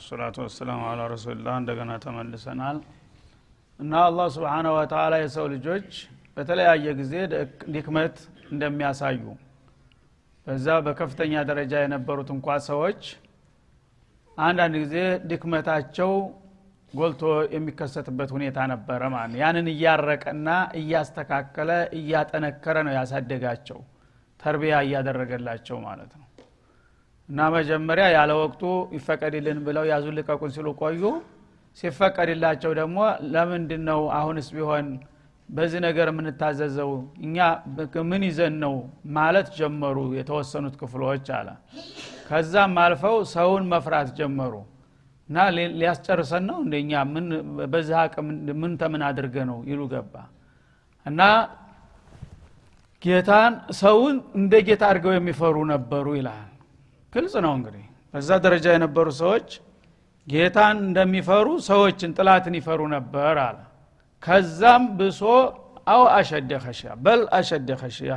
ሰላቱ ወሰላሙ አላ ረሱልላህ እንደገና ተመልሰናል። እና አላህ ስብሓነ ወተላ የሰው ልጆች በተለያየ ጊዜ ድክመት እንደሚያሳዩ በዛ በከፍተኛ ደረጃ የነበሩት እንኳ ሰዎች አንዳንድ ጊዜ ድክመታቸው ጎልቶ የሚከሰትበት ሁኔታ ነበረ ማለት ያንን እያረቀና እያስተካከለ እያጠነከረ ነው ያሳደጋቸው ተርቢያ እያደረገላቸው ማለት ነው እና መጀመሪያ ያለ ወቅቱ ይፈቀድልን ብለው ያዙ ልቀቁን ሲሉ ቆዩ። ሲፈቀድላቸው ደግሞ ለምንድን ነው አሁንስ ቢሆን በዚህ ነገር የምንታዘዘው? እኛ ምን ይዘን ነው ማለት ጀመሩ የተወሰኑት ክፍሎች አለ። ከዛም አልፈው ሰውን መፍራት ጀመሩ። እና ሊያስጨርሰን ነው እንደኛ በዚህ አቅም ምን ተምን አድርገ ነው ይሉ ገባ። እና ጌታን ሰውን እንደ ጌታ አድርገው የሚፈሩ ነበሩ ይላል ግልጽ ነው እንግዲህ። በዛ ደረጃ የነበሩ ሰዎች ጌታን እንደሚፈሩ ሰዎችን ጥላትን ይፈሩ ነበር አለ። ከዛም ብሶ አው አሸደ ኸሽያ በል አሸደ ኸሽያ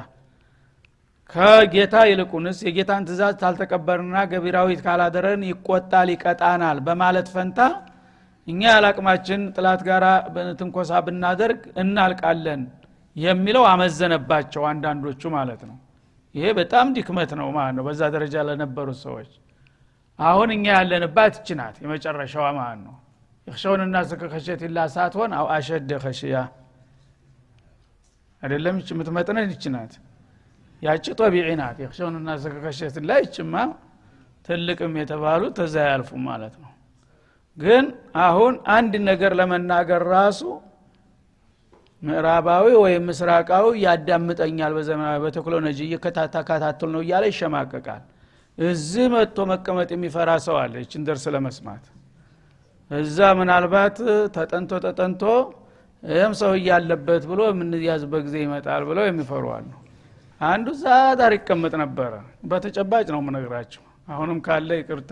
ከጌታ ይልቁንስ የጌታን ትእዛዝ ታልተቀበርና ገቢራዊት ካላደረን ይቆጣል ይቀጣናል በማለት ፈንታ እኛ ያላቅማችን ጥላት ጋር ትንኮሳ ብናደርግ እናልቃለን የሚለው አመዘነባቸው አንዳንዶቹ ማለት ነው ይሄ በጣም ድክመት ነው ማለት ነው በዛ ደረጃ ለነበሩት ሰዎች። አሁን እኛ ያለንባት ይችናት የመጨረሻዋ ማለት ነው የክሸውንና ከሸት ላ ሳትሆን አው አሸደ ከሽያ። አይደለም ይች የምትመጥነን ይችናት ያቺ ጦቢዒ ናት። የክሸውንና ከሸት ላ ይችማ ትልቅም የተባሉ ተዛ ያልፉ ማለት ነው። ግን አሁን አንድ ነገር ለመናገር ራሱ ምዕራባዊ ወይም ምስራቃዊ ያዳምጠኛል በዘመናዊ በቴክኖሎጂ እየከታተል ነው እያለ ይሸማቀቃል። እዚህ መጥቶ መቀመጥ የሚፈራ ሰው አለ ይችን ደርስ ለመስማት። እዛ ምናልባት ተጠንቶ ተጠንቶ ይህም ሰው እያለበት ብሎ የምንያዝበት ጊዜ ይመጣል ብለው የሚፈሩ አሉ። አንዱ እዛ ዳር ይቀመጥ ነበረ። በተጨባጭ ነው ምነግራቸው አሁንም ካለ ይቅርታ።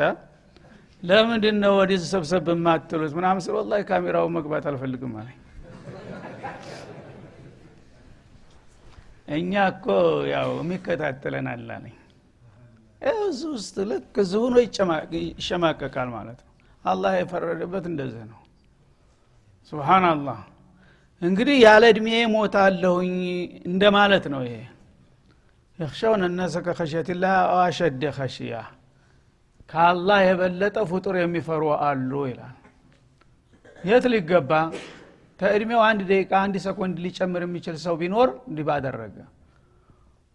ለምንድን ነው ወዲህ ሰብሰብ የማትሉት? ምናምን ስለ ወላ ካሜራው መግባት አልፈልግም አለኝ እኛ እኮ ያው የሚከታተለን አላለኝ እዚህ ውስጥ ልክ እዚህ ሆኖ ይሸማቀቃል ማለት ነው። አላህ የፈረደበት እንደዚህ ነው። ስብሓናላህ እንግዲህ ያለ እድሜ ሞታለሁኝ እንደማለት ነው ይሄ። የክሸውን እነሰ ከኸሸትላ አዋሸደ ኸሽያ። ከአላህ የበለጠ ፍጡር የሚፈሩ አሉ ይላል። የት ሊገባ ከእድሜው አንድ ደቂቃ አንድ ሰኮንድ ሊጨምር የሚችል ሰው ቢኖር እንዲህ ባደረገ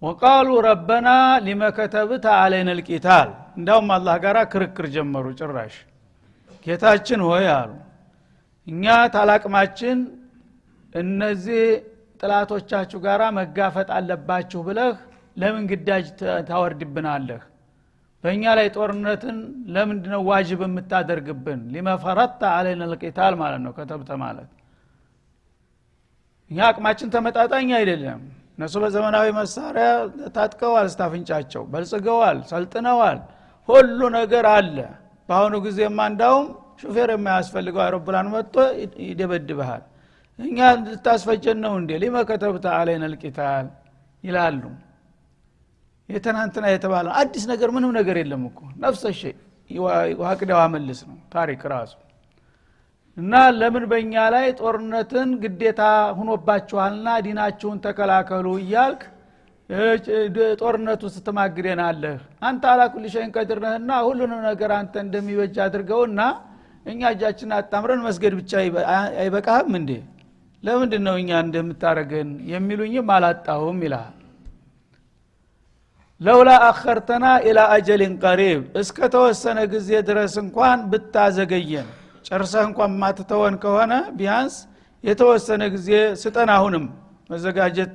ወቃሉ ረበና ሊመከተብት አለይን ልቂታል። እንዳውም አላህ ጋር ክርክር ጀመሩ ጭራሽ። ጌታችን ሆይ አሉ እኛ ታላቅማችን እነዚህ ጥላቶቻችሁ ጋር መጋፈጥ አለባችሁ ብለህ ለምን ግዳጅ ታወርድብናለህ? በእኛ ላይ ጦርነትን ለምንድነው ዋጅብ የምታደርግብን? ሊመፈረታ አለይን ልቂታል ማለት ነው። ከተብተ ማለት እኛ አቅማችን ተመጣጣኝ አይደለም። እነሱ በዘመናዊ መሳሪያ ታጥቀዋል ስታፍንጫቸው በልጽገዋል ሰልጥነዋል። ሁሉ ነገር አለ። በአሁኑ ጊዜማ እንዳውም ሹፌር የማያስፈልገው አይሮፕላን መጥቶ ይደበድብሃል። እኛ ልታስፈጀን ነው እንዴ? ሊመ ከተብተ አለይን ይላሉ። የትናንትና የተባለ አዲስ ነገር ምንም ነገር የለም እኮ። ነፍሰ ሸይ ዋቅዳዋ መልስ ነው ታሪክ ራሱ እና ለምን በእኛ ላይ ጦርነትን ግዴታ ሁኖባችኋልና ዲናችሁን ተከላከሉ እያልክ ጦርነቱ ስትማግደናለህ። አንተ አላኩል ሸይን ሁሉንም ነገር አንተ እንደሚበጅ አድርገውና እኛ እጃችን አጣምረን መስገድ ብቻ አይበቃህም እንዴ? ለምንድን ነው እኛ እንደምታደረገን የሚሉኝም አላጣሁም ይልሃል ለውላ አኸርተና ኢላ አጀሊን ቀሪብ እስከ ተወሰነ ጊዜ ድረስ እንኳን ብታዘገየን ጨርሰህ እንኳን ማትተወን ከሆነ ቢያንስ የተወሰነ ጊዜ ስጠን አሁንም። መዘጋጀት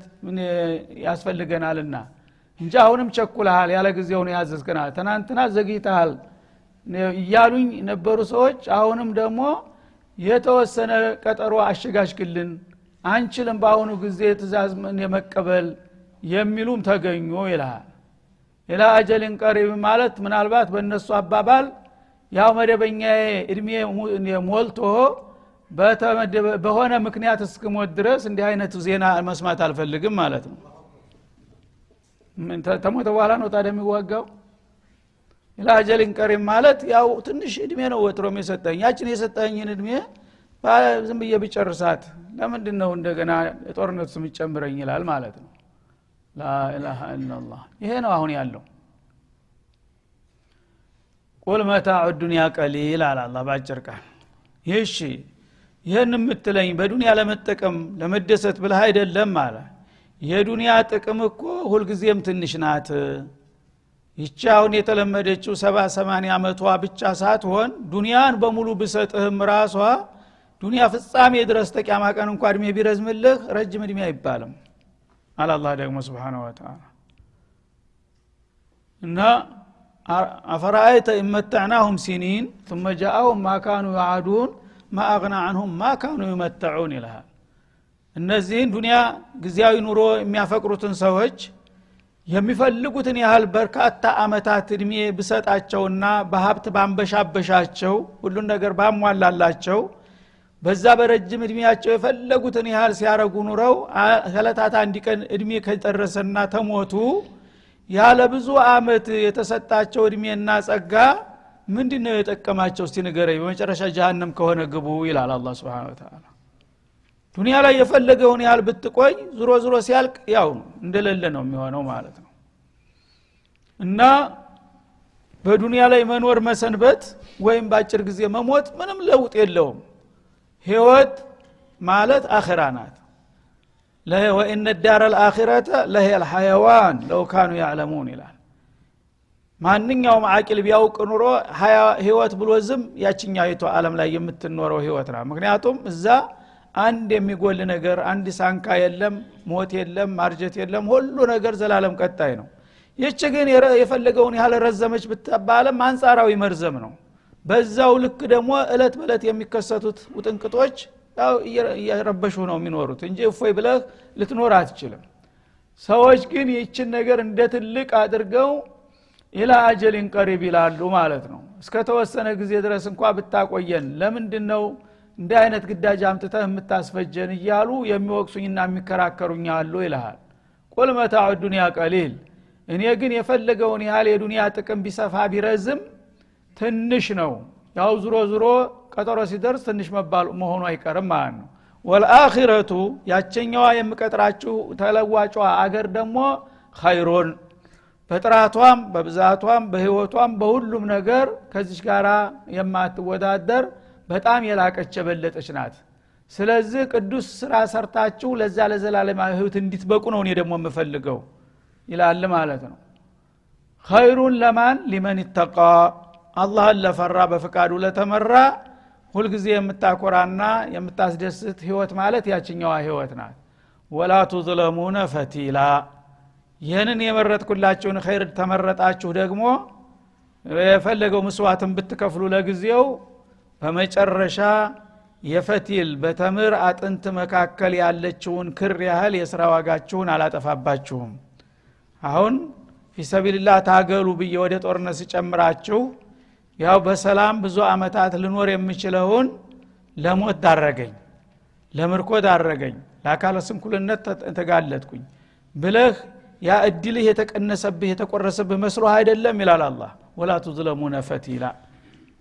ያስፈልገናልና። እንጂ አሁንም ቸኩልሃል ያለ ጊዜውን ያዘዝከናል። ትናንትና ዘግይተሃል እያሉኝ ነበሩ ሰዎች አሁንም ደግሞ የተወሰነ ቀጠሮ አሸጋሽግልን አንችልም በአሁኑ ጊዜ ትእዛዝ የመቀበል የሚሉም ተገኙ ይልሃል ኢላ አጀልን ቀሪብ ማለት ምናልባት በእነሱ አባባል ያው መደበኛ እድሜ ሞልቶ በሆነ ምክንያት እስክሞት ድረስ እንዲህ አይነቱ ዜና መስማት አልፈልግም ማለት ነው። ተሞተ በኋላ ነው ታዲያ የሚዋጋው? ኢላጀሊን ቀሪም ማለት ያው ትንሽ እድሜ ነው ወትሮም የሰጠኝ። ያችን የሰጠኝን እድሜ ዝም ብዬ ብጨርሳት ለምንድን ነው እንደገና የጦርነት ስም ይጨምረኝ ይላል ማለት ነው? ላኢላሃ ኢላላህ ይሄ ነው አሁን ያለው ቁል መታዑ ዱኒያ ቀሊል አለ አላ በአጭር ቃል። ይህሺ ይህን የምትለኝ በዱንያ ለመጠቀም ለመደሰት ብለህ አይደለም አለ። የዱንያ ጥቅም እኮ ሁልጊዜም ትንሽ ናት። ይቺ አሁን የተለመደችው ሰባ ሰማንያ ዓመቷ ብቻ ሳትሆን ዱንያን በሙሉ ብሰጥህም ራሷ ዱንያ ፍጻሜ ድረስ ተቂያማ ቀን እንኳ እድሜ ቢረዝምልህ ረጅም እድሜ አይባልም አላላህ ደግሞ ስብሓነ ወተላ እና አፈራአይተ ኢመተዕናሁም ሲኒን ثመ ጃአሁም ማ ካኑ የዓዱን ማአቅና አንሁም ማ ይመተዑን ይልሃል። እነዚህን ዱኒያ ጊዜያዊ ኑሮ የሚያፈቅሩትን ሰዎች የሚፈልጉትን ያህል በርካታ አመታት እድሜ ብሰጣቸውና በሀብት ባንበሻበሻቸው ሁሉን ነገር ባሟላላቸው በዛ በረጅም እድሜያቸው የፈለጉትን ያህል ሲያረጉ ኑረው ከለታት አንድ እድሜ ከጨረሰና ተሞቱ ያለ ብዙ አመት የተሰጣቸው እድሜና ጸጋ ምንድ ነው የጠቀማቸው? እስቲ ንገረኝ። በመጨረሻ ጀሃነም ከሆነ ግቡ ይላል አላ ስብን ተላ ዱኒያ ላይ የፈለገውን ያህል ብትቆይ ዝሮ ዝሮ ሲያልቅ ያው እንደሌለ ነው የሚሆነው ማለት ነው። እና በዱንያ ላይ መኖር መሰንበት ወይም በአጭር ጊዜ መሞት ምንም ለውጥ የለውም። ህይወት ማለት አኺራ ናት ወኢነ ዳር ልአኪረተ ለሄ ልሐየዋን ለው ካኑ ያዕለሙን ይላል። ማንኛውም አቂል ቢያውቅ ኑሮ ህይወት ብሎ ዝም ያችኛዊቷ አለም ላይ የምትኖረው ህይወት ናት ምክንያቱም እዛ አንድ የሚጎል ነገር አንድ ሳንካ የለም ሞት የለም ማርጀት የለም ሁሉ ነገር ዘላለም ቀጣይ ነው። ይች ግን የፈለገውን ያህል ረዘመች ብትባለም አንጻራዊ መርዘም ነው። በዛው ልክ ደግሞ እለት በእለት የሚከሰቱት ውጥንቅጦች ያው እየረበሹ ነው የሚኖሩት እንጂ እፎይ ብለህ ልትኖር አትችልም። ሰዎች ግን ይችን ነገር እንደ ትልቅ አድርገው ኢላ አጀሊን ቀሪብ ይላሉ ማለት ነው። እስከ ተወሰነ ጊዜ ድረስ እንኳ ብታቆየን ለምንድን ነው እንዲህ አይነት ግዳጅ አምጥተህ የምታስፈጀን እያሉ የሚወቅሱኝና የሚከራከሩኝ አሉ ይልሃል። ቁል መታዑ ዱኒያ ቀሊል። እኔ ግን የፈለገውን ያህል የዱንያ ጥቅም ቢሰፋ ቢረዝም ትንሽ ነው ያው ዝሮ ዝሮ ቀጠሮ ሲደርስ ትንሽ መባል መሆኑ አይቀርም ማለት ነው። ወልአኪረቱ ያቸኛዋ የምቀጥራችሁ ተለዋጯ አገር ደግሞ ኸይሮን በጥራቷም በብዛቷም በህይወቷም በሁሉም ነገር ከዚች ጋር የማትወዳደር በጣም የላቀች የበለጠች ናት። ስለዚህ ቅዱስ ስራ ሰርታችሁ ለዛ ለዘላለማዊ ህይወት እንዲትበቁ ነው እኔ ደግሞ የምፈልገው ይላል ማለት ነው። ኸይሩን ለማን? ሊመን ይተቃ አላህን ለፈራ በፍቃዱ ለተመራ ሁልጊዜ የምታኮራና የምታስደስት ህይወት ማለት ያችኛዋ ህይወት ናት። ወላ ቱዝለሙነ ፈቲላ። ይህንን የመረጥኩላችሁን ኸይር ተመረጣችሁ ደግሞ የፈለገው ምስዋትን ብትከፍሉ ለጊዜው በመጨረሻ የፈቲል በተምር አጥንት መካከል ያለችውን ክር ያህል የስራ ዋጋችሁን አላጠፋባችሁም። አሁን ፊሰቢልላህ ታገሉ ብዬ ወደ ጦርነት ሲጨምራችሁ ያው በሰላም ብዙ አመታት ልኖር የምችለውን ለሞት ዳረገኝ ለምርኮ ዳረገኝ ለአካለ ስንኩልነት ተጋለጥኩኝ ብለህ ያ እድልህ የተቀነሰብህ የተቆረሰብህ መስሎ አይደለም ይላል አላህ። ወላ ቱዝለሙነ ፈቲላ።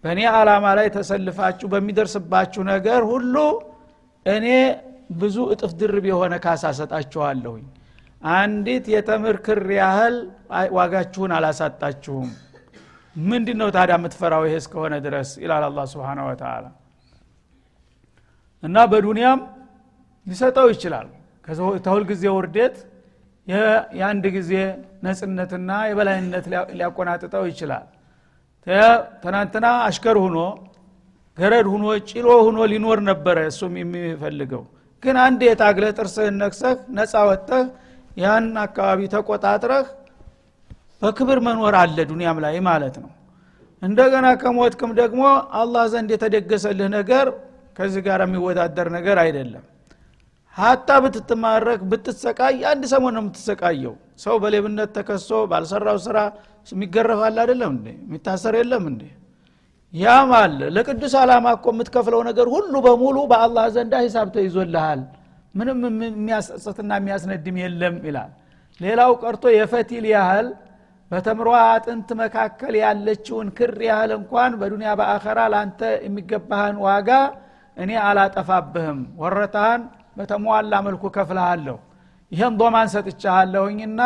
በእኔ አላማ ላይ ተሰልፋችሁ በሚደርስባችሁ ነገር ሁሉ እኔ ብዙ እጥፍ ድርብ የሆነ ካሳ ሰጣችኋለሁኝ አንዲት የተምር ክር ያህል ዋጋችሁን አላሳጣችሁም ምንድ ነው ታዲያ የምትፈራው? ይሄ እስከሆነ ድረስ ይላል አላ ስብን ወተላ እና በዱንያም ሊሰጠው ይችላል። ከሁል ጊዜ ውርደት የአንድ ጊዜ ነጽነትና የበላይነት ሊያቆናጥጠው ይችላል። ትናንትና አሽከር ሁኖ ገረድ ሁኖ ጭሎ ሁኖ ሊኖር ነበረ እሱም የሚፈልገው። ግን አንድ የታግለ ጥርስህን ነክሰህ ነፃ ወጥተህ ያን አካባቢ ተቆጣጥረህ በክብር መኖር አለ ዱኒያም ላይ ማለት ነው። እንደገና ከሞትክም ደግሞ አላህ ዘንድ የተደገሰልህ ነገር ከዚህ ጋር የሚወዳደር ነገር አይደለም። ሀታ ብትትማረክ ብትሰቃይ አንድ ሰሞን ነው የምትሰቃየው። ሰው በሌብነት ተከሶ ባልሰራው ስራ የሚገረፋል አይደለም እንዴ? የሚታሰር የለም እንዴ? ያም አለ። ለቅዱስ አላማ እኮ የምትከፍለው ነገር ሁሉ በሙሉ በአላህ ዘንዳ ሂሳብ ተይዞልሃል። ምንም የሚያስጸትና የሚያስነድም የለም ይላል። ሌላው ቀርቶ የፈቲል ያህል በተምሯ አጥንት መካከል ያለችውን ክር ያህል እንኳን በዱንያ በአኸራ ለአንተ የሚገባህን ዋጋ እኔ አላጠፋብህም። ወረታህን በተሟላ መልኩ ከፍልሃለሁ። ይህን ዶማን ሰጥቻሃለሁኝና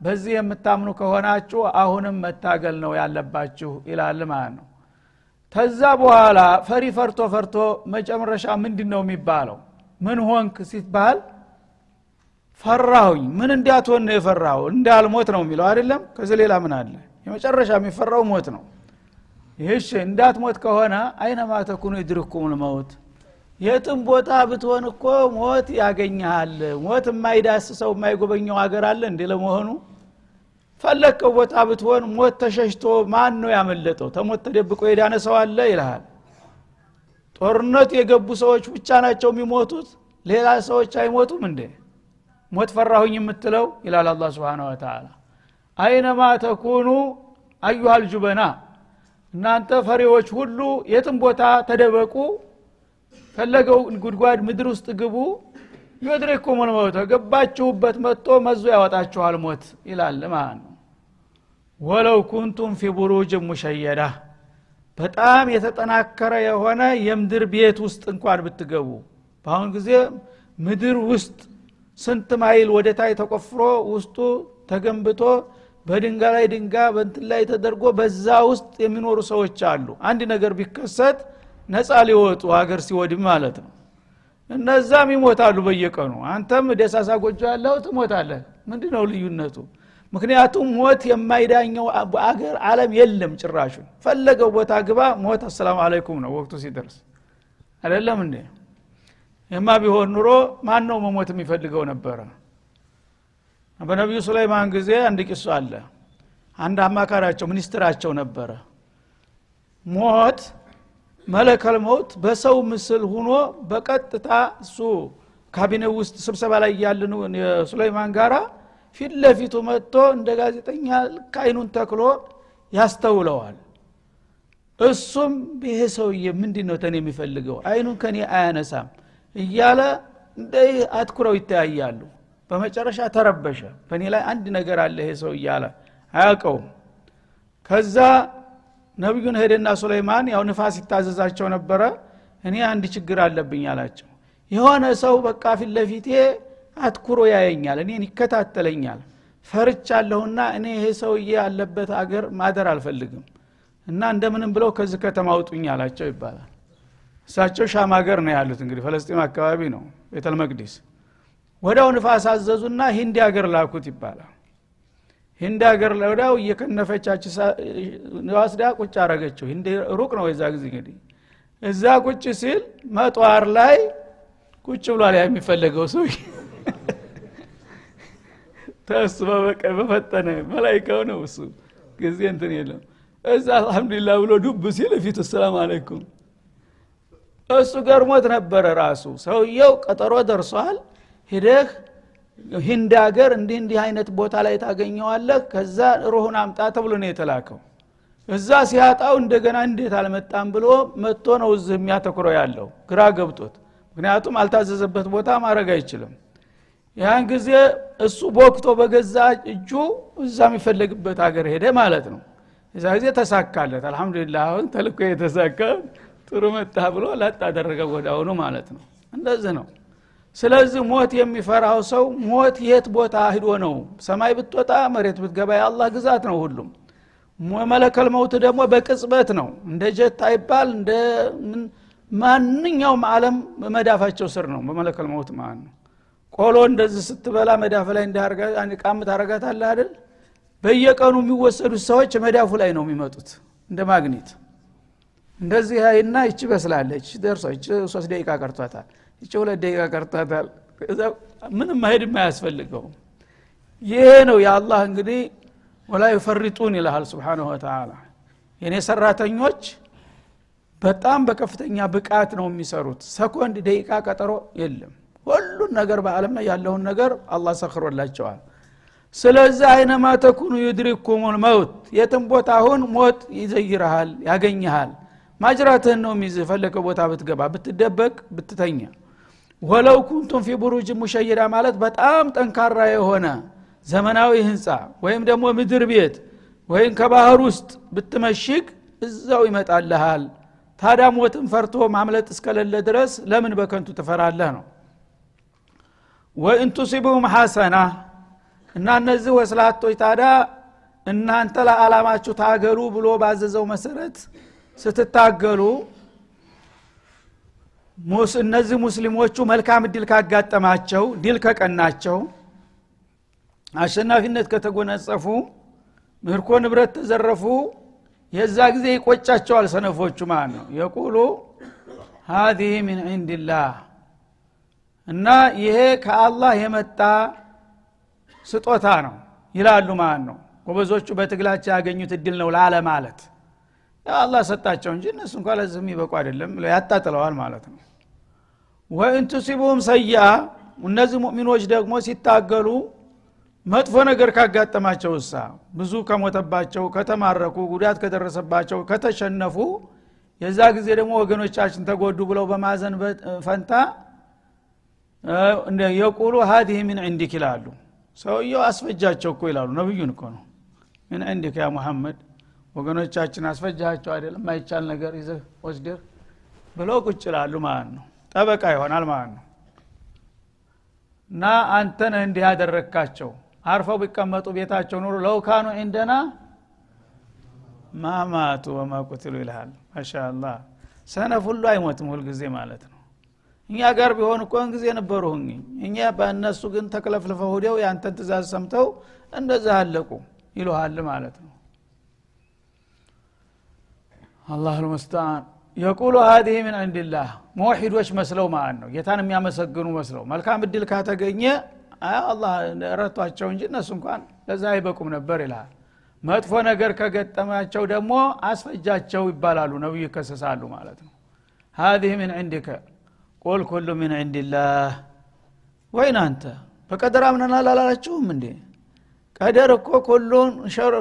በዚህ የምታምኑ ከሆናችሁ አሁንም መታገል ነው ያለባችሁ ይላል ማለት ነው። ተዛ በኋላ ፈሪ ፈርቶ ፈርቶ መጨረሻ ምንድን ነው የሚባለው? ምን ሆንክ ሲባል ፈራሁኝ። ምን እንዲያትሆን ነው የፈራሁ እንዳልሞት ነው የሚለው አይደለም? ከዚህ ሌላ ምን አለ? የመጨረሻ የሚፈራው ሞት ነው። ይህሽ እንዳትሞት ከሆነ አይነማ ተኩኑ ይድርኩም ልመውት የትም ቦታ ብትሆን እኮ ሞት ያገኘሃል። ሞት የማይዳስሰው የማይጎበኘው ሀገር አለ እንዲ ለመሆኑ? ፈለግከው ቦታ ብትሆን ሞት ተሸሽቶ ማን ነው ያመለጠው? ተሞት ተደብቆ የዳነ ሰው አለ ይልሃል። ጦርነት የገቡ ሰዎች ብቻ ናቸው የሚሞቱት? ሌላ ሰዎች አይሞቱም እንዴ ሞት ፈራሁኝ የምትለው ይላል አላ ስብን ወተላ አይነማ ተኩኑ አዩሃል ጁበና እናንተ ፈሪዎች ሁሉ የትም ቦታ ተደበቁ ፈለገው ጉድጓድ ምድር ውስጥ ግቡ ዩድሪኩም ልመውት ገባችሁበት መጥቶ መዞ ያወጣችኋል ሞት ይላል ማለት ነው። ወለው ኩንቱም ፊ ቡሩጅ ሙሸየዳ በጣም የተጠናከረ የሆነ የምድር ቤት ውስጥ እንኳን ብትገቡ። በአሁን ጊዜ ምድር ውስጥ ስንት ማይል ወደ ታይ ተቆፍሮ ውስጡ ተገንብቶ በድንጋ ላይ ድንጋ በንትን ላይ ተደርጎ በዛ ውስጥ የሚኖሩ ሰዎች አሉ። አንድ ነገር ቢከሰት ነፃ ሊወጡ ሀገር ሲወድም ማለት ነው። እነዛም ይሞታሉ በየቀኑ። አንተም ደሳሳ ጎጆ ያለው ትሞታለህ። ምንድ ነው ልዩነቱ? ምክንያቱም ሞት የማይዳኘው አገር አለም የለም ጭራሹን። ፈለገው ቦታ ግባ ሞት አሰላሙ አለይኩም ነው ወቅቱ ሲደርስ። አይደለም እንዴ የማ ቢሆን ኑሮ ማን ነው መሞት የሚፈልገው ነበረ? በነቢዩ ሱለይማን ጊዜ አንድ ቂሱ አለ። አንድ አማካሪያቸው ሚኒስትራቸው ነበረ። ሞት መለከል መውት በሰው ምስል ሁኖ በቀጥታ እሱ ካቢኔ ውስጥ ስብሰባ ላይ ያልን የሱለይማን ጋራ ፊት ለፊቱ መጥቶ እንደ ጋዜጠኛ ልክ አይኑን ተክሎ ያስተውለዋል። እሱም ይሄ ሰውዬ ምንድን ነው ተን የሚፈልገው? አይኑን ከኔ አያነሳም እያለ እንደ አትኩረው ይተያያሉ። በመጨረሻ ተረበሸ። በእኔ ላይ አንድ ነገር አለ ይሄ ሰው እያለ አያውቀውም። ከዛ ነቢዩን ሄደና ሱለይማን ያው ንፋስ ይታዘዛቸው ነበረ። እኔ አንድ ችግር አለብኝ አላቸው። የሆነ ሰው በቃ ፊት ለፊቴ አትኩሮ ያየኛል እኔን ይከታተለኛል ፈርቻለሁና እኔ ይሄ ሰውዬ ያለበት አገር ማደር አልፈልግም እና እንደምንም ብለው ከዚህ ከተማ አውጡኝ አላቸው ይባላል እሳቸው ሻም ሀገር ነው ያሉት። እንግዲህ ፈለስጢም አካባቢ ነው ቤተል መቅዲስ። ወዳው ንፋስ አዘዙና ሂንዲ ሀገር ላኩት ይባላል። ሂንዲ ሀገር ወዳው እየከነፈቻች ወስዳ ቁጭ አረገችው። ሂንዲ ሩቅ ነው የዛ ጊዜ እንግዲህ። እዛ ቁጭ ሲል መጧር ላይ ቁጭ ብሏል የሚፈለገው ሰው ተሱ በበቀ በፈጠነ መላይካው ነው እሱ። ጊዜ እንትን የለም። እዛ አልሐምዱሊላ ብሎ ዱብ ሲል ፊቱ ሰላም አለይኩም እሱ ገርሞት ነበረ ራሱ። ሰውየው ቀጠሮ ደርሷል። ሂደህ ሂንድ ሀገር እንዲህ እንዲህ አይነት ቦታ ላይ ታገኘዋለህ ከዛ ሩሁን አምጣ ተብሎ ነው የተላከው። እዛ ሲያጣው እንደገና እንዴት አልመጣም ብሎ መጥቶ ነው እዚህ የሚያተኩረው ያለው። ግራ ገብቶት። ምክንያቱም አልታዘዘበት ቦታ ማድረግ አይችልም። ያን ጊዜ እሱ ቦክቶ በገዛ እጁ እዛ የሚፈለግበት ሀገር ሄደ ማለት ነው። እዛ ጊዜ ተሳካለት። አልሐምዱሊላህ አሁን ተልኮ የተሳካ ጥሩ መጣ ብሎ ላጥ አደረገ ወዳውኑ ማለት ነው። እንደዚህ ነው። ስለዚህ ሞት የሚፈራው ሰው ሞት የት ቦታ ሂዶ ነው? ሰማይ ብትወጣ መሬት ብትገባ የአላህ ግዛት ነው ሁሉም። መለከል መውት ደግሞ በቅጽበት ነው። እንደ ጀት አይባል እንደ ማንኛውም አለም መዳፋቸው ስር ነው። በመለከል መውት ማለት ነው። ቆሎ እንደዚህ ስትበላ መዳፍ ላይ ቃም ታረጋታለህ አይደል? በየቀኑ የሚወሰዱት ሰዎች መዳፉ ላይ ነው የሚመጡት እንደ ማግኔት እንደዚህ አይና ይቺ በስላለች ደርሶ ይቺ ሶስት ደቂቃ ቀርቷታል ይቺ ሁለት ደቂቃ ቀርቷታል። ምንም መሄድ አያስፈልገውም። ይሄ ነው የአላህ እንግዲህ ولا يفرطون ይልሃል سبحانه وتعالى የእኔ ሰራተኞች በጣም በከፍተኛ ብቃት ነው የሚሰሩት። ሰከንድ ደቂቃ ቀጠሮ የለም። ሁሉን ነገር በአለም ላይ ያለውን ነገር አላህ ሰኽሮላቸዋል። ስለዚህ أينما تكونوا يدرككم الموت የትም ቦታ አሁን ሞት ይዘይረሃል ያገኘሃል ማጅራትህን ነው የሚይዝ ፈለከ ቦታ ብትገባ ብትደበቅ ብትተኛ። ወለው ኩንቱም ፊ ቡሩጅ ሙሸይዳ ማለት በጣም ጠንካራ የሆነ ዘመናዊ ህንፃ ወይም ደግሞ ምድር ቤት ወይም ከባህር ውስጥ ብትመሽግ እዛው ይመጣልሃል። ታዲያ ሞትን ፈርቶ ማምለጥ እስከሌለ ድረስ ለምን በከንቱ ትፈራለህ ነው። ወኢን ቱሲቡሁም ሐሰና እና እነዚህ ወስላቶች ታዲያ እናንተ ለዓላማችሁ ታገሉ ብሎ ባዘዘው መሰረት ስትታገሉ እነዚህ ሙስሊሞቹ መልካም እድል ካጋጠማቸው ድል ከቀናቸው አሸናፊነት ከተጎነጸፉ ምርኮ ንብረት ተዘረፉ የዛ ጊዜ ይቆጫቸዋል ሰነፎቹ ማለት ነው። የቁሉ ሀዚህ ሚን ዕንድላህ እና ይሄ ከአላህ የመጣ ስጦታ ነው ይላሉ ማለት ነው። ጎበዞቹ በትግላቸው ያገኙት እድል ነው ላለ ማለት አላህ ሰጣቸው እንጂ እነሱ እንኳ ለዚህ የሚበቁ አይደለም ያጣጥለዋል ማለት ነው። ወኢን ቱሲቡሁም ሰያ እነዚህ ሙእሚኖች ደግሞ ሲታገሉ መጥፎ ነገር ካጋጠማቸው እሳ ብዙ ከሞተባቸው ከተማረኩ ጉዳት ከደረሰባቸው ከተሸነፉ የዛ ጊዜ ደግሞ ወገኖቻችን ተጎዱ ብለው በማዘን ፈንታ የቁሉ ሀዲህ ምን ዕንዲክ ይላሉ። ሰውየው አስፈጃቸው እኮ ይላሉ። ነብዩን እኮ ነው። ምን ዕንዲክ ያ ሙሐመድ ወገኖቻችን አስፈጃቸው አይደለም? ማይቻል ነገር ይዘህ ወስደር ብለው ቁጭ ይላሉ ማለት ነው። ጠበቃ ይሆናል ማለት ነው። እና አንተ እንዲህ ያደረግካቸው። አርፈው ቢቀመጡ ቤታቸው ኑሩ። ለውካኑ እንደና ማማቱ ወማቁትሉ ይልሃል። ማሻአላህ። ሰነፍ ሁሉ አይሞትም ሁልጊዜ ማለት ነው። እኛ ጋር ቢሆን እኮን ጊዜ ነበሩ እኛ በእነሱ ግን ተክለፍልፈው ሁዲያው የአንተን ትእዛዝ ሰምተው እንደዛ አለቁ ይሉሃል ማለት ነው አላህ ልሙስተአን የቁሉ ሀዲህ ምን ዕንድላህ መወሒዶች መስለው ማለት ነው። ጌታን የሚያመሰግኑ መስለው። መልካም እድል ካተገኘ አላህ ረቷቸው እንጂ እነሱ እንኳን ለዛ አይበቁም ነበር ይልሃል መጥፎ ነገር ከገጠማቸው ደግሞ አስፈጃቸው ይባላሉ ነቢዩ ይከሰሳሉ ማለት ነው። هذه من عندك قل كل من عند الله ወይን አንተ? በቀደር አምነናል አላላችሁም እንዴ ቀደር እኮ كل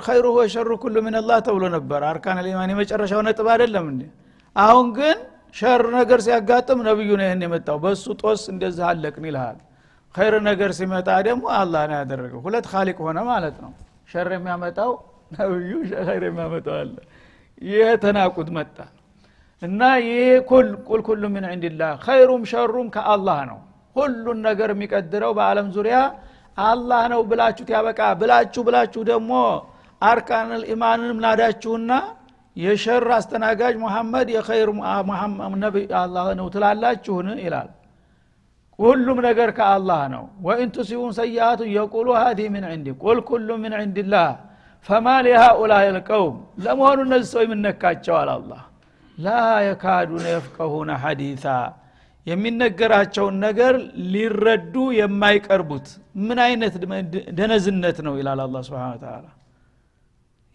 خيره وشره كله من الله ተብሎ ነበር። أركان الإيمان የመጨረሻው ነጥብ አይደለም እንዴ? አሁን ግን ሸር ነገር ሲያጋጥም ነብዩ ነው ይህን የመጣው። በእሱ ጦስ እንደዚህ አለቅን ይልሃል። ኸይር ነገር ሲመጣ ደግሞ አላህ ነው ያደረገው። ሁለት ካሊቅ ሆነ ማለት ነው። ሸር የሚያመጣው ነብዩ ኸይር የሚያመጣው አላህ። ይህ تناقض መጣ። እና ይህ قل كل من عند الله ኸይሩም ሸሩም ከአላህ ነው። ሁሉን ነገር የሚቀድረው በአለም ዙሪያ አላህ ነው ብላችሁት ያበቃ። ብላችሁ ብላችሁ ደግሞ أركان إيمان ንም ናዳችሁና የሸር አስተናጋጅ ሙሐመድ የኸይር ነቢይ አላህ ነው ትላላችሁን? ይላል። ሁሉም ነገር ከአላህ ነው። وإن تصبهم سيئة يقولوا هذه من عندك قل كل من عند الله ፈማ ሊሃኡላ ልቀውም ለመሆኑ እነዚህ ሰው የምነካቸዋል አላህ? ላ የካዱነ የፍቀሁነ ሐዲታ የሚነገራቸውን ነገር ሊረዱ የማይቀርቡት ምን አይነት ደነዝነት ነው ይላል አላ ስብን ተላ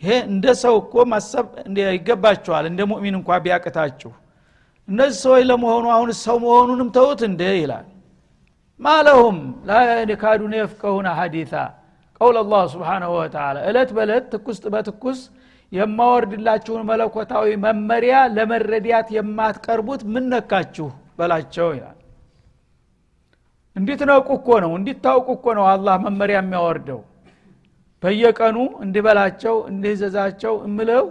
ይሄ እንደ ሰው እኮ ማሰብ ይገባቸዋል። እንደ ሙእሚን እንኳ ቢያቅታችሁ እነዚህ ሰዎች ለመሆኑ አሁን ሰው መሆኑንም ተውት እንደ ይላል። ማለሁም ላ የካዱነ የፍቀሁነ ሐዲታ ቀውል አላህ ስብሓናሁ ወተላ እለት በእለት ትኩስ በትኩስ የማወርድላችሁን መለኮታዊ መመሪያ ለመረዳት የማትቀርቡት ምን ነካችሁ በላቸው ይላል። እንዲትነቁ እኮ ነው እንዲታውቁ እኮ ነው አላህ መመሪያ የሚያወርደው። በየቀኑ እንዲበላቸው እንዲዘዛቸው እምለው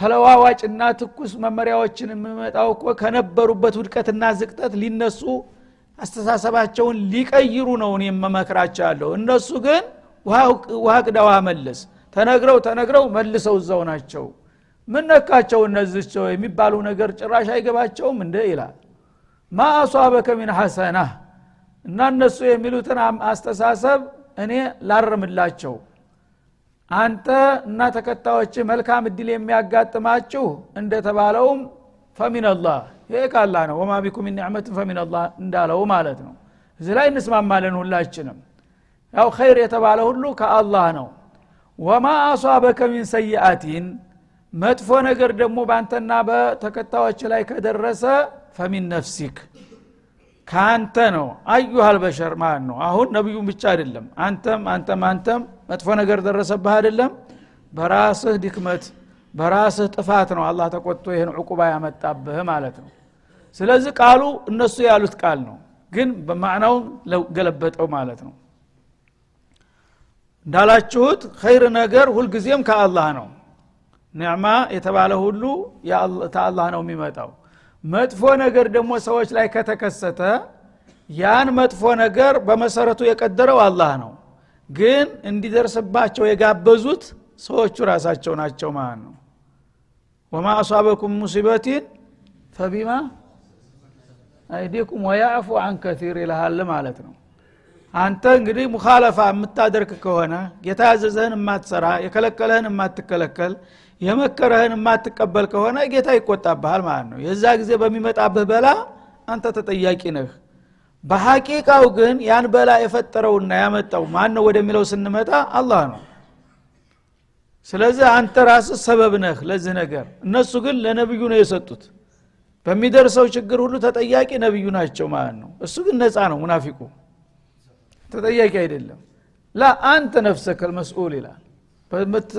ተለዋዋጭና ትኩስ መመሪያዎችን የምመጣው እኮ ከነበሩበት ውድቀትና ዝቅጠት ሊነሱ አስተሳሰባቸውን ሊቀይሩ ነው እኔ መመክራቸው ያለው። እነሱ ግን ውሃ መለስ ተነግረው ተነግረው መልሰው እዛው ናቸው። ምን ነካቸው እነዚህ የሚባሉ ነገር ጭራሽ አይገባቸውም እንደ ይላል ማ አሷበከ ሚን ሐሰና? እና እነሱ የሚሉትን አስተሳሰብ እኔ ላርምላቸው። አንተ እና ተከታዮች መልካም እድል የሚያጋጥማችሁ እንደተባለውም ፈሚንላህ ይሄ ካላ ነው። ወማ ቢኩም ምን ኒዕመትን ፈሚንላህ እንዳለው ማለት ነው። እዚህ ላይ እንስማማለን ሁላችንም። ያው ኸይር የተባለ ሁሉ ከአላህ ነው። ወማ አሷበከ ሚን ሰይአቲን መጥፎ ነገር ደግሞ በአንተና በተከታዮች ላይ ከደረሰ ፈሚን ነፍሲክ ከአንተ ነው። አዩሃል በሸር ማለት ነው። አሁን ነቢዩን ብቻ አይደለም። አንተም አንተም አንተም መጥፎ ነገር ደረሰብህ አይደለም። በራስህ ድክመት በራስህ ጥፋት ነው አላህ ተቆጥቶ ይህን ዕቁባ ያመጣብህ ማለት ነው። ስለዚህ ቃሉ እነሱ ያሉት ቃል ነው ግን በማዕናውን ገለበጠው ማለት ነው። እንዳላችሁት ኸይር ነገር ሁልጊዜም ከአላህ ነው ኒዕማ የተባለ ሁሉ ከአላህ ነው የሚመጣው። መጥፎ ነገር ደግሞ ሰዎች ላይ ከተከሰተ ያን መጥፎ ነገር በመሰረቱ የቀደረው አላህ ነው። ግን እንዲደርስባቸው የጋበዙት ሰዎቹ ራሳቸው ናቸው ማለት ነው። ወማ አሷበኩም ሙሲበቲን ፈቢማ አይዲኩም ወያዕፉ አን ከቲር ይልሃል ማለት ነው አንተ እንግዲህ ሙካለፋ የምታደርግ ከሆነ ጌታ ያዘዘህን የማትሰራ የከለከለህን የማትከለከል የመከረህን የማትቀበል ከሆነ ጌታ ይቆጣብሃል ማለት ነው። የዛ ጊዜ በሚመጣብህ በላ አንተ ተጠያቂ ነህ። በሐቂቃው ግን ያን በላ የፈጠረውና ያመጣው ማን ነው ወደሚለው ስንመጣ አላህ ነው። ስለዚህ አንተ ራስህ ሰበብ ነህ ለዚህ ነገር። እነሱ ግን ለነብዩ ነው የሰጡት። በሚደርሰው ችግር ሁሉ ተጠያቂ ነብዩ ናቸው ማለት ነው። እሱ ግን ነፃ ነው ሙናፊቁ ተጠያቂ አይደለም። ላ አንተ ነፍሰከል መስኡል ይላል።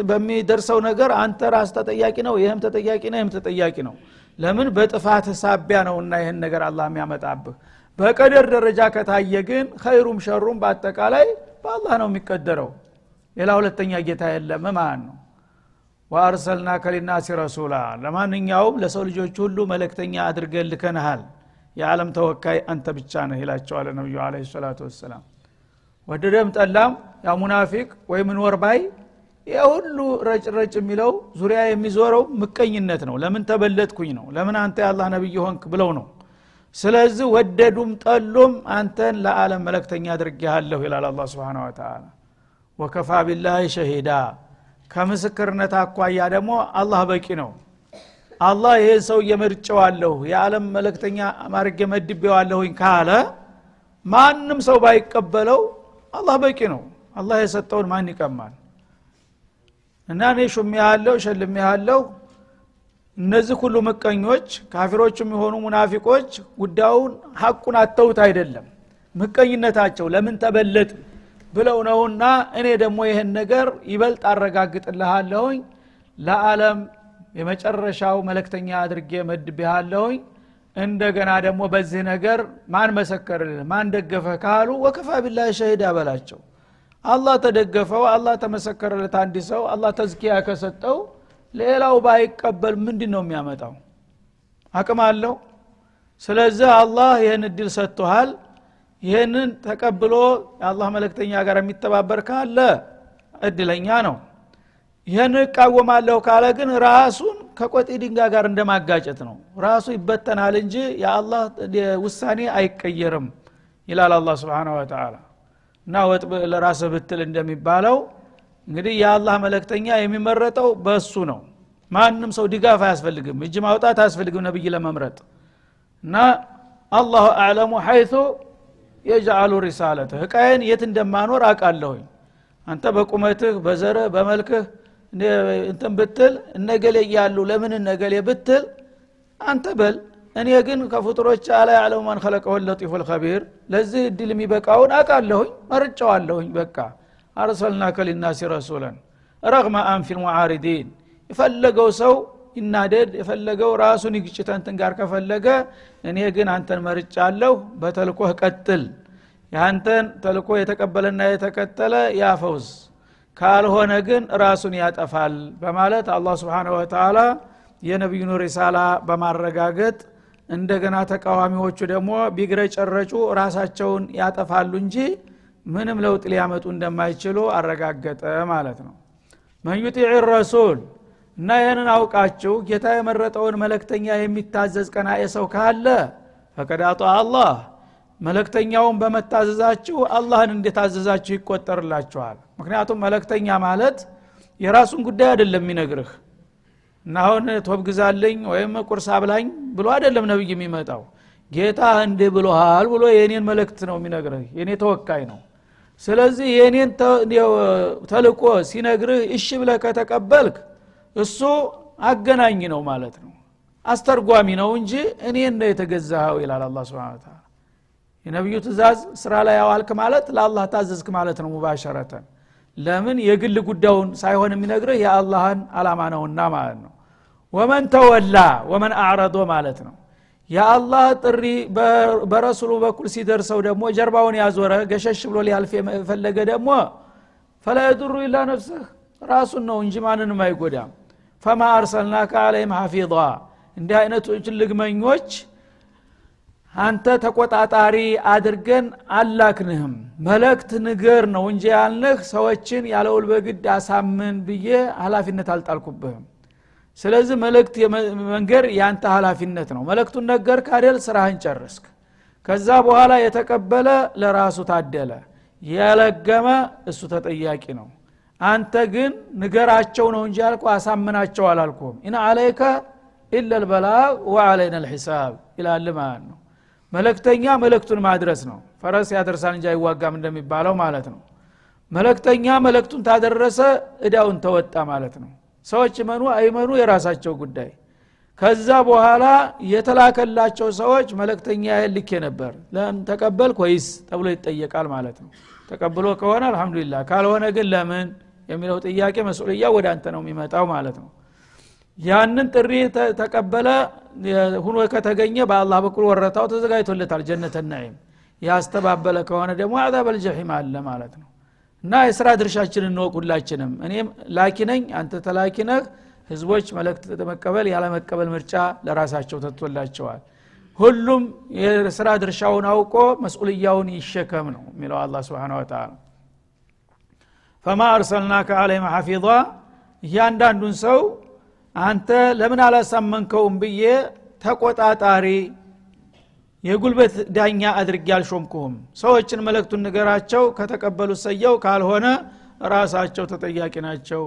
በሚደርሰው ነገር አንተ ራስ ተጠያቂ ነው ይህም ተጠያቂ ነው ይህም ተጠያቂ ነው። ለምን? በጥፋት ሳቢያ ነውና ይህን ነገር አላህ የሚያመጣብህ። በቀደር ደረጃ ከታየ ግን ኸይሩም ሸሩም በአጠቃላይ በአላህ ነው የሚቀደረው። ሌላ ሁለተኛ ጌታ የለም ማለት ነው። وأرسلناك للناس رسولا። ለማንኛውም ለሰው ልጆች ሁሉ መልክተኛ አድርገን ልከንሃል። የዓለም ተወካይ አንተ ብቻ ነህ ይላቸዋል ነቢዩ عليه الصلاة والسلام ወደደም ጠላም ያ ሙናፊቅ ወይ ምንወር ባይ የሁሉ ረጭ ረጭ የሚለው ዙሪያ የሚዞረው ምቀኝነት ነው። ለምን ተበለጥኩኝ ነው? ለምን አንተ የአላህ ነቢይ ሆንክ ብለው ነው? ስለዚህ ወደዱም ጠሉም አንተን ለዓለም መለክተኛ አድርጌሃለሁ ይላል አላ ስብን ወተላ ወከፋ ቢላህ ሸሂዳ። ከምስክርነት አኳያ ደግሞ አላህ በቂ ነው። አላህ ይህን ሰው እየመርጨዋለሁ የዓለም መለክተኛ ማድረግ መድቤዋለሁኝ ካለ ማንም ሰው ባይቀበለው አላህ በቂ ነው። አላህ የሰጠውን ማን ይቀማል? እና እኔ ሹም ያለው ሸልም ያለው እነዚህ ሁሉ ምቀኞች ካፊሮችም የሆኑ ሙናፊቆች ጉዳዩን ሐቁን አተውት አይደለም ምቀኝነታቸው ለምን ተበለጥ ብለው ነውና እኔ ደግሞ ይህን ነገር ይበልጥ አረጋግጥልሃለሁኝ። ለዓለም የመጨረሻው መለክተኛ አድርጌ መድቤሃለሁኝ እንደገና ደግሞ በዚህ ነገር ማን መሰከርልህ ማን ደገፈ ካሉ ወከፋ ቢላ ሸሂድ በላቸው አላህ ተደገፈው አላህ ተመሰከረለት አንድ ሰው አላህ ተዝኪያ ከሰጠው ሌላው ባይቀበል ምንድን ነው የሚያመጣው? አቅም አለው። ስለዚህ አላህ ይህን እድል ሰጥቶሃል። ይህንን ተቀብሎ የአላህ መለክተኛ ጋር የሚተባበር ካለ እድለኛ ነው ይህን እቃወማለሁ ካለ ግን ራሱን ከቆጢ ድንጋ ጋር እንደማጋጨት ነው። ራሱ ይበተናል እንጂ የአላህ ውሳኔ አይቀየርም ይላል አላ ስብን ወተላ እና ወጥ ለራስህ ብትል እንደሚባለው እንግዲህ የአላህ መለክተኛ የሚመረጠው በእሱ ነው። ማንም ሰው ድጋፍ አያስፈልግም እጅ ማውጣት አያስፈልግም ነብይ ለመምረጥ። እና አላሁ አዕለሙ ሐይቱ የጅአሉ ሪሳለትህ እቃዬን የት እንደማኖር አቃለሁኝ አንተ በቁመትህ በዘርህ በመልክህ እንትን ብትል እነገሌ እያሉ ለምን እነገሌ ብትል አንተ በል እኔ ግን ከፍጡሮች አላ ያዕለሙ ማን ከለቀሁ ለጢፉ ልከቢር ለዚህ እድል የሚበቃውን አቃለሁኝ መርጫዋለሁኝ። በቃ አርሰልና ከሊናሲ ረሱለን ረግመ አንፊል ሙዓሪዲን። የፈለገው ሰው ይናደድ የፈለገው ራሱን ይግጭት እንትን ጋር ከፈለገ እኔ ግን አንተን መርጫለሁ በተልኮህ ቀጥል። የአንተን ተልኮ የተቀበለና የተከተለ ያፈውዝ ካልሆነ ግን ራሱን ያጠፋል በማለት አላህ ስብሓን ወተላ የነቢዩን ሪሳላ በማረጋገጥ እንደገና ተቃዋሚዎቹ ደግሞ ቢግረጨረጩ ራሳቸውን ያጠፋሉ እንጂ ምንም ለውጥ ሊያመጡ እንደማይችሉ አረጋገጠ ማለት ነው። መንዩጢዕ ረሱል እና ይህንን አውቃችሁ ጌታ የመረጠውን መለክተኛ የሚታዘዝ ቀናኤ ሰው ካለ ፈቀድ አላህ መለክተኛውን በመታዘዛችሁ አላህን እንደታዘዛችሁ ይቆጠርላችኋል። ምክንያቱም መለክተኛ ማለት የራሱን ጉዳይ አይደለም የሚነግርህ። እና አሁን ቶብ ግዛልኝ ወይም ቁርስ አብላኝ ብሎ አይደለም ነብይ የሚመጣው። ጌታ እንዲህ ብሎሃል ብሎ የእኔን መልእክት ነው የሚነግርህ የእኔ ተወካይ ነው። ስለዚህ የእኔን ተልቆ ሲነግርህ እሺ ብለህ ከተቀበልክ እሱ አገናኝ ነው ማለት ነው። አስተርጓሚ ነው እንጂ እኔን ነው የተገዛኸው ይላል አላ ስብን የነቢዩ ትእዛዝ ስራ ላይ ያዋልክ ማለት ለአላህ ታዘዝክ ማለት ነው ሙባሸረተን። ለምን? የግል ጉዳዩን ሳይሆን የሚነግርህ የአላህን አላማ ነውና ማለት ነው። ወመን ተወላ ወመን አዕረዶ ማለት ነው። የአላህ ጥሪ በረሱሉ በኩል ሲደርሰው ደግሞ ጀርባውን ያዞረ ገሸሽ ብሎ ሊያልፍ የፈለገ ደግሞ ፈላ የዱሩ ኢላ ነፍስህ ራሱን ነው እንጂ ማንንም አይጎዳም። ፈማ አርሰልናከ አለይም ሐፊظ እንዲህ አይነቶችን ልግመኞች አንተ ተቆጣጣሪ አድርገን አላክንህም። መለክት ንገር ነው እንጂ ያልንህ ሰዎችን ያለውል በግድ አሳምን ብዬ ሀላፊነት አልጣልኩብህም። ስለዚህ መልእክት መንገር ያንተ ሀላፊነት ነው። መልእክቱን ነገር ካደል ስራህን ጨርስክ ከዛ በኋላ የተቀበለ ለራሱ ታደለ። የለገመ እሱ ተጠያቂ ነው። አንተ ግን ንገራቸው ነው እንጂ ያልኩ አሳምናቸው አላልኩም። ኢና አለይከ ኢለ ልበላግ ወአለይና ልሒሳብ ይላል ማለት ነው መለክተኛ መለክቱን ማድረስ ነው። ፈረስ ያደርሳል እንጂ አይዋጋም እንደሚባለው ማለት ነው። መለክተኛ መለክቱን ታደረሰ እዳውን ተወጣ ማለት ነው። ሰዎች ይመኑ አይመኑ የራሳቸው ጉዳይ። ከዛ በኋላ የተላከላቸው ሰዎች መለክተኛ ልኬ ነበር። ለምን ተቀበል ወይስ ተብሎ ይጠየቃል ማለት ነው። ተቀብሎ ከሆነ አልሐምዱሊላህ ካልሆነ ግን ለምን የሚለው ጥያቄ መስኡልያ ወደ አንተ ነው የሚመጣው ማለት ነው ያንን ጥሪ ተቀበለ። ሁኖ ከተገኘ በአላህ በኩል ወረታው ተዘጋጅቶለታል ጀነት ናይም ያስተባበለ ከሆነ ደግሞ አዛበል ጀሒም አለ ማለት ነው። እና የስራ ድርሻችን እንወቅ ሁላችንም። እኔም ላኪ ነኝ አንተ ተላኪ ህዝቦች መልእክት መቀበል ያለመቀበል ምርጫ ለራሳቸው ተቶላቸዋል ሁሉም የስራ ድርሻውን አውቆ መስኡልያውን ይሸከም ነው የሚለው አላ ስብን ወተላ ፈማ አርሰልናከ አለይም ሐፊظ እያንዳንዱን ሰው አንተ ለምን አላሳመንከውም ብዬ ተቆጣጣሪ የጉልበት ዳኛ አድርጌ አልሾምኩህም? ሰዎችን መለክቱን ንገራቸው ከተቀበሉ ሰየው ካልሆነ ራሳቸው ተጠያቂ ናቸው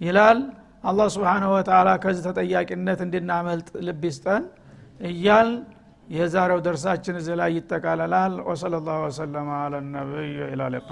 ይላል። አላህ ስብሓንሁ ወተላ ከዚህ ተጠያቂነት እንድናመልጥ ልብ ይስጠን እያል የዛሬው ደርሳችን እዚህ ላይ ይጠቃለላል። ወሰለ ላሁ ወሰለማ አላ ነቢይ። ኢላ ሊቃ